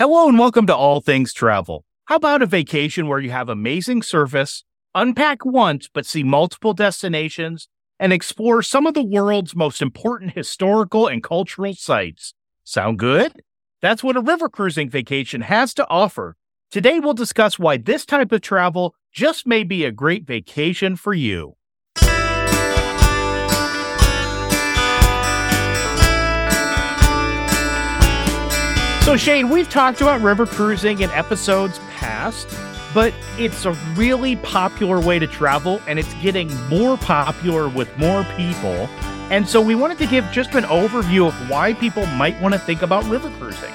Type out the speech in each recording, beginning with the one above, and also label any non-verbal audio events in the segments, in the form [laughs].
Hello and welcome to All Things Travel. How about a vacation where you have amazing service, unpack once but see multiple destinations, and explore some of the world's most important historical and cultural sites? Sound good? That's what a river cruising vacation has to offer. Today we'll discuss why this type of travel just may be a great vacation for you. So, Shayne, we've talked about river cruising in episodes past, but it's a really popular way to travel and it's getting more popular with more people. And so, we wanted to give just an overview of why people might want to think about river cruising.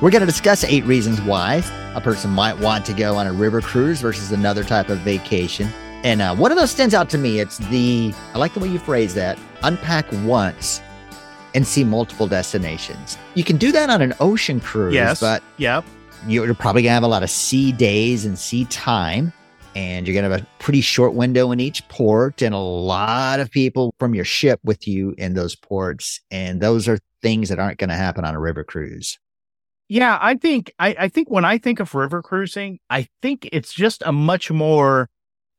We're going to discuss eight reasons why a person might want to go on a river cruise versus another type of vacation. And uh, one of those stands out to me. It's the, I like the way you phrase that, unpack once and see multiple destinations. You can do that on an ocean cruise, Yes. but Yep. you're probably going to have a lot of sea days and sea time. And you're going to have a pretty short window in each port and a lot of people from your ship with you in those ports. And those are things that aren't going to happen on a river cruise. Yeah, I think I, I think when I think of river cruising, I think it's just a much more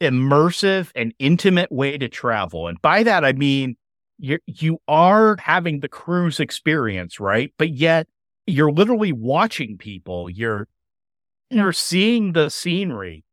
immersive and intimate way to travel. And by that I mean you you are having the cruise experience, right? But yet you're literally watching people. You're you're seeing the scenery.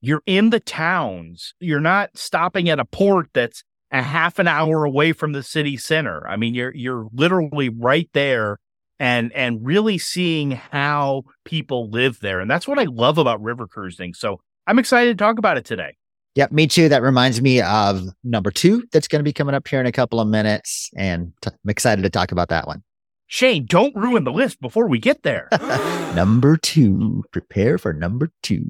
You're in the towns. You're not stopping at a port that's a half an hour away from the city center. I mean, you're you're literally right there and and really seeing how people live there. And that's what I love about river cruising. So I'm excited to talk about it today. Yep, me too. That reminds me of number two that's going to be coming up here in a couple of minutes. And t- I'm excited to talk about that one. Shayne, don't ruin the list before we get there. [laughs] [gasps] number two, prepare for number two.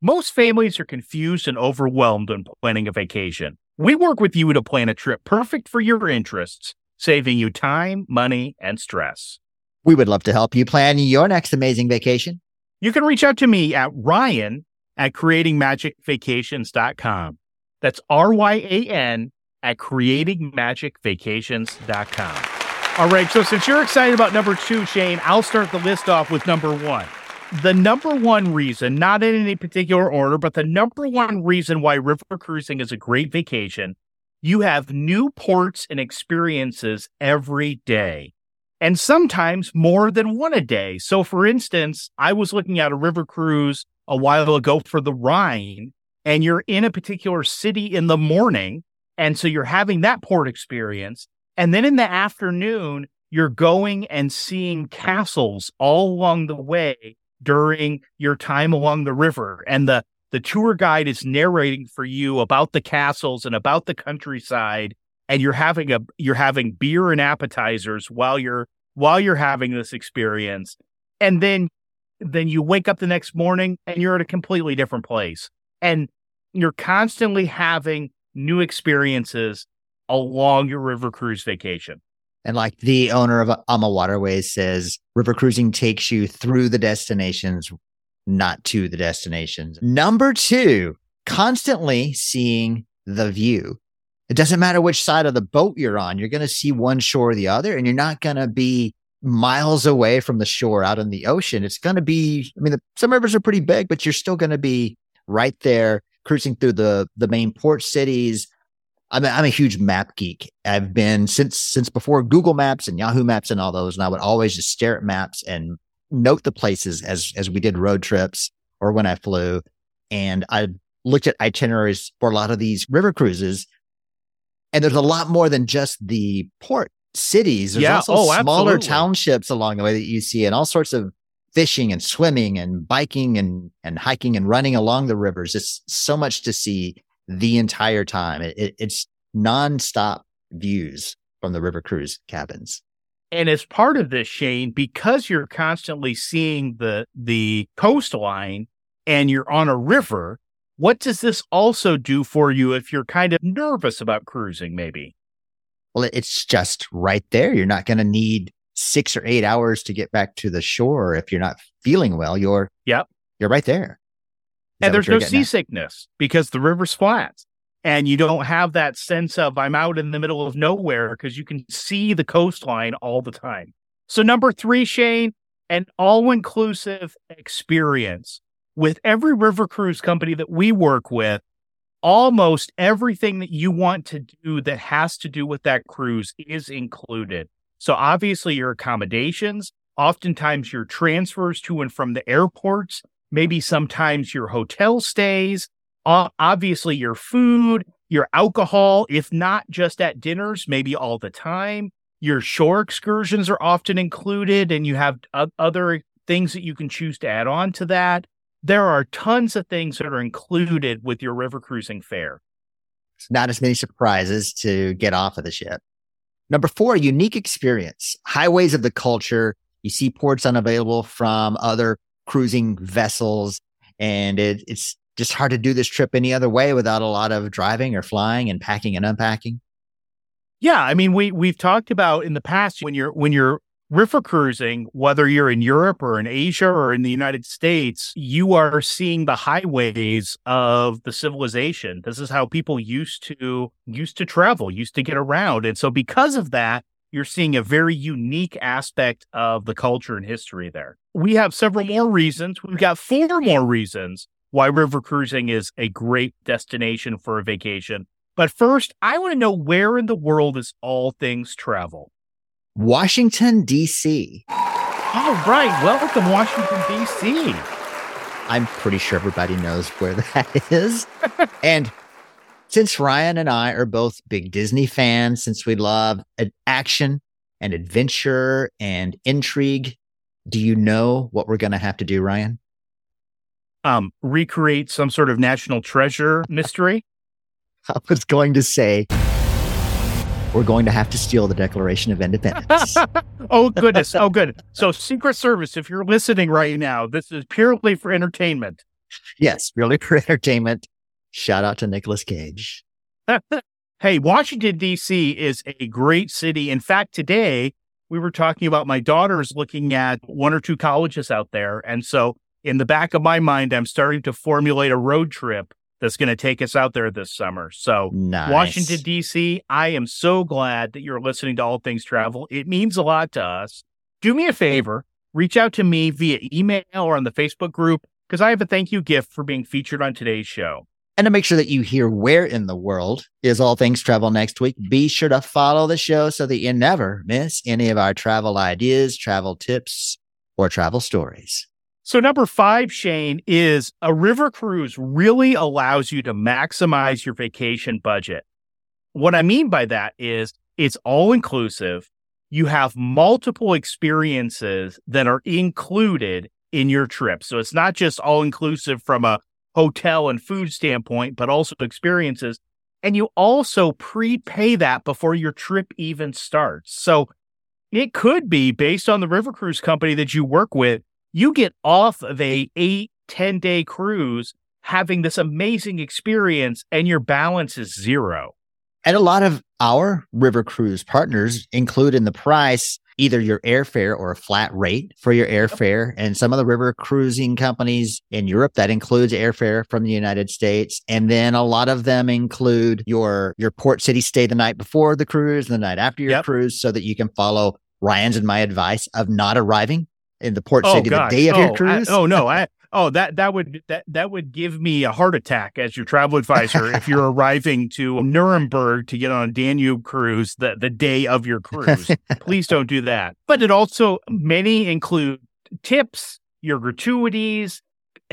Most families are confused and overwhelmed when planning a vacation. We work with you to plan a trip perfect for your interests, saving you time, money, and stress. We would love to help you plan your next amazing vacation. You can reach out to me at Ryan at creatingmagicvacations.com. That's R Y A N at creatingmagicvacations.com. All right, so since you're excited about number two, Shayne, I'll start the list off with number one. The number one reason, not in any particular order, but the number one reason why river cruising is a great vacation, you have new ports and experiences every day and sometimes more than one a day. So, for instance, I was looking at a river cruise a while ago for the Rhine, and you're in a particular city in the morning. And so you're having that port experience. And then in the afternoon, you're going and seeing castles all along the way during your time along the river. And the, the tour guide is narrating for you about the castles and about the countryside and you're having a you're having beer and appetizers while you're while you're having this experience and then then you wake up the next morning and you're at a completely different place and you're constantly having new experiences along your river cruise vacation And like the owner of AmaWaterways says, river cruising takes you through the destinations, not to the destinations. Number two, constantly seeing the view. It doesn't matter which side of the boat you're on. You're going to see one shore or the other, and you're not going to be miles away from the shore out in the ocean. It's going to be, I mean, the, some rivers are pretty big, but you're still going to be right there cruising through the, the main port cities. I'm a, I'm a huge map geek. I've been since, since before Google Maps and Yahoo Maps and all those. And I would always just stare at maps and note the places as, as we did road trips or when I flew. And I looked at itineraries for a lot of these river cruises and there's a lot more than just the port cities. There's Yeah. also Oh, smaller absolutely. townships along the way that you see, and all sorts of fishing and swimming and biking and and hiking and running along the rivers. It's so much to see the entire time. It, it, it's nonstop views from the river cruise cabins. And as part of this, Shayne, because you're constantly seeing the the coastline and you're on a river, what does this also do for you if you're kind of nervous about cruising, maybe? Well, it's just right there. You're not going to need six or eight hours to get back to the shore if you're not feeling well. You're Yep. You're right there. Is and there's no getting at? seasickness because the river's flat. And you don't have that sense of I'm out in the middle of nowhere because you can see the coastline all the time. So number three, Shayne, an all inclusive experience. With every river cruise company that we work with, almost everything that you want to do that has to do with that cruise is included. So, obviously, your accommodations, oftentimes your transfers to and from the airports, maybe sometimes your hotel stays, obviously, your food, your alcohol, if not just at dinners, maybe all the time. Your shore excursions are often included, and you have other things that you can choose to add on to that there are tons of things that are included with your river cruising fare. It's Not as many surprises to get off of the ship. Number four, unique experience. Highways of the culture. You see ports unavailable from other cruising vessels, and it, it's just hard to do this trip any other way without a lot of driving or flying and packing and unpacking. Yeah, I mean we we've talked about in the past when you're when you're river cruising, whether you're in Europe or in Asia or in the United States, you are seeing the highways of the civilization. This is how people used to used to travel, used to get around. And so because of that, you're seeing a very unique aspect of the culture and history there. We have several more reasons. We've got four more reasons why river cruising is a great destination for a vacation. But first, I want to know where in the world is all things travel? Washington, D.C. All right. Welcome, Washington, D.C. I'm pretty sure everybody knows where that is. [laughs] and since Ryan and I are both big Disney fans, since we love action and adventure and intrigue, do you know what we're going to have to do, Ryan? Um, recreate some sort of national treasure mystery. [laughs] I was going to say we're going to have to steal the Declaration of Independence. [laughs] oh, goodness. Oh, good. So, Secret Service, if you're listening right now, this is purely for entertainment. Yes, purely for entertainment. Shout out to Nicolas Cage. [laughs] hey, Washington, D.C. is a great city. In fact, today we were talking about my daughter's looking at one or two colleges out there. And so, in the back of my mind, I'm starting to formulate a road trip that's going to take us out there this summer. So, nice. Washington, D.C., I am so glad that you're listening to All Things Travel. It means a lot to us. Do me a favor, reach out to me via email or on the Facebook group because I have a thank you gift for being featured on today's show. And to make sure that you hear where in the world is All Things Travel next week, be sure to follow the show so that you never miss any of our travel ideas, travel tips, or travel stories. So, number five, Shayne, is a river cruise really allows you to maximize your vacation budget. What I mean by that is it's all inclusive. You have multiple experiences that are included in your trip. So, it's not just all inclusive from a hotel and food standpoint, but also experiences. And you also prepay that before your trip even starts. So, it could be based on the river cruise company that you work with you get off of a eight, 10 day cruise having this amazing experience and your balance is zero. And a lot of our river cruise partners include in the price either your airfare or a flat rate for your airfare. And some of the river cruising companies in Europe that includes airfare from the United States. And then a lot of them include your your port city stay the night before the cruise and the night after your yep. cruise so that you can follow Ryan's and my advice of not arriving in the port oh, city gosh. the day of oh, your cruise? I, oh no, I [laughs] oh that that would that that would give me a heart attack as your travel advisor if you're [laughs] arriving to Nuremberg to get on a Danube cruise the the day of your cruise. [laughs] Please don't do that. But it also many include tips, your gratuities,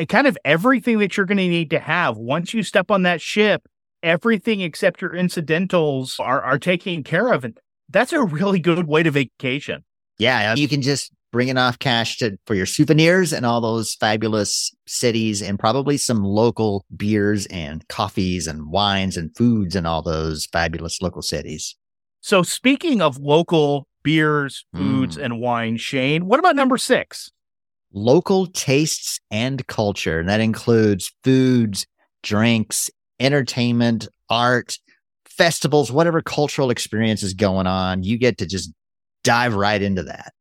kind of everything that you're going to need to have once you step on that ship. Everything except your incidentals are are taken care of, and that's a really good way to vacation. Yeah, you can just bring enough cash to for your souvenirs and all those fabulous cities and probably some local beers and coffees and wines and foods and all those fabulous local cities. So speaking of local beers, foods mm. and wine, Shayne, what about number 6? Local tastes and culture. And that includes foods, drinks, entertainment, art, festivals, whatever cultural experience is going on. You get to just dive right into that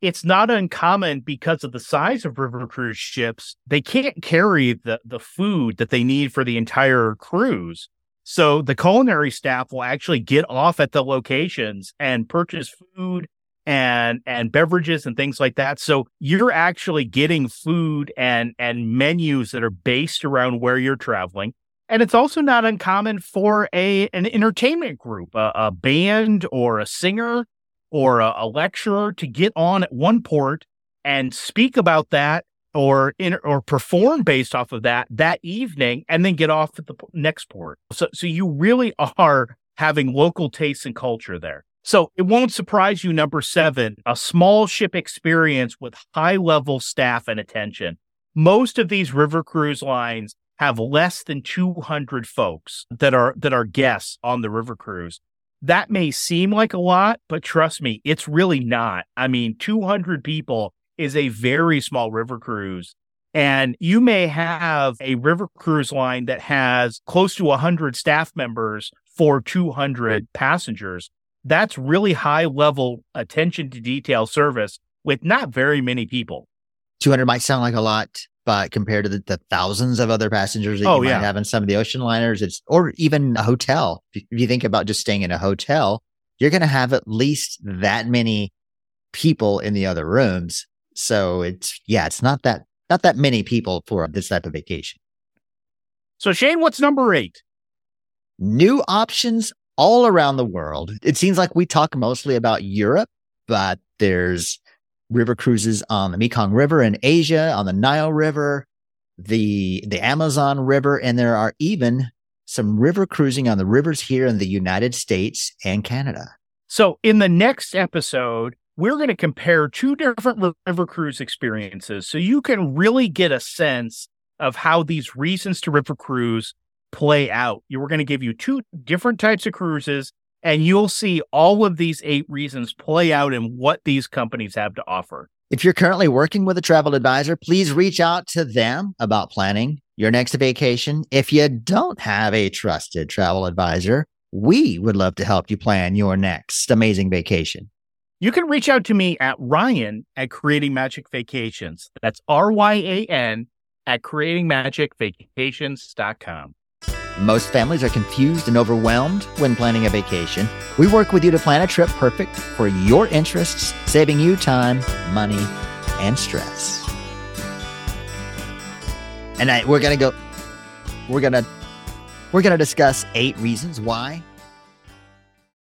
it's not uncommon because of the size of river cruise ships. They can't carry the, the food that they need for the entire cruise. So the culinary staff will actually get off at the locations and purchase food and and beverages and things like that. So you're actually getting food and and menus that are based around where you're traveling. And it's also not uncommon for a an entertainment group, a, a band or a singer or a, a, lecturer to get on at one port and speak about that or in, or perform based off of that that evening and then get off at the next port. So so you really are having local tastes and culture there. So it won't surprise you, number seven, a small ship experience with high level staff and attention. Most of these river cruise lines have less than 200 folks that are that are guests on the river cruise. That may seem like a lot, but trust me, it's really not. I mean, 200 people is a very small river cruise. And you may have a river cruise line that has close to 100 staff members for 200 passengers that's really high level attention to detail service with not very many people. 200 might sound like a lot, but compared to the, the thousands of other passengers that oh, you yeah. might have in some of the ocean liners, it's or even a hotel. If you think about just staying in a hotel, you're going to have at least that many people in the other rooms. So it's yeah, it's not that not that many people for this type of vacation. So Shayne, what's number eight? New options all around the world. It seems like we talk mostly about Europe, but there's river cruises on the Mekong River in Asia, on the Nile River, the the Amazon River, and there are even some river cruising on the rivers here in the United States and Canada. So, in the next episode, we're going to compare two different river cruise experiences so you can really get a sense of how these reasons to river cruise play out. We're going to give you two different types of cruises, and you'll see all of these eight reasons play out in what these companies have to offer. If you're currently working with a travel advisor, please reach out to them about planning your next vacation. If you don't have a trusted travel advisor, we would love to help you plan your next amazing vacation. You can reach out to me at Ryan at Creating Magic Vacations. That's R Y A N at creatingmagicvacations.com. Most families are confused and overwhelmed when planning a vacation. We work with you to plan a trip perfect for your interests, saving you time, money, and stress. And I, we're going to go, we're going to, we're going to discuss eight reasons why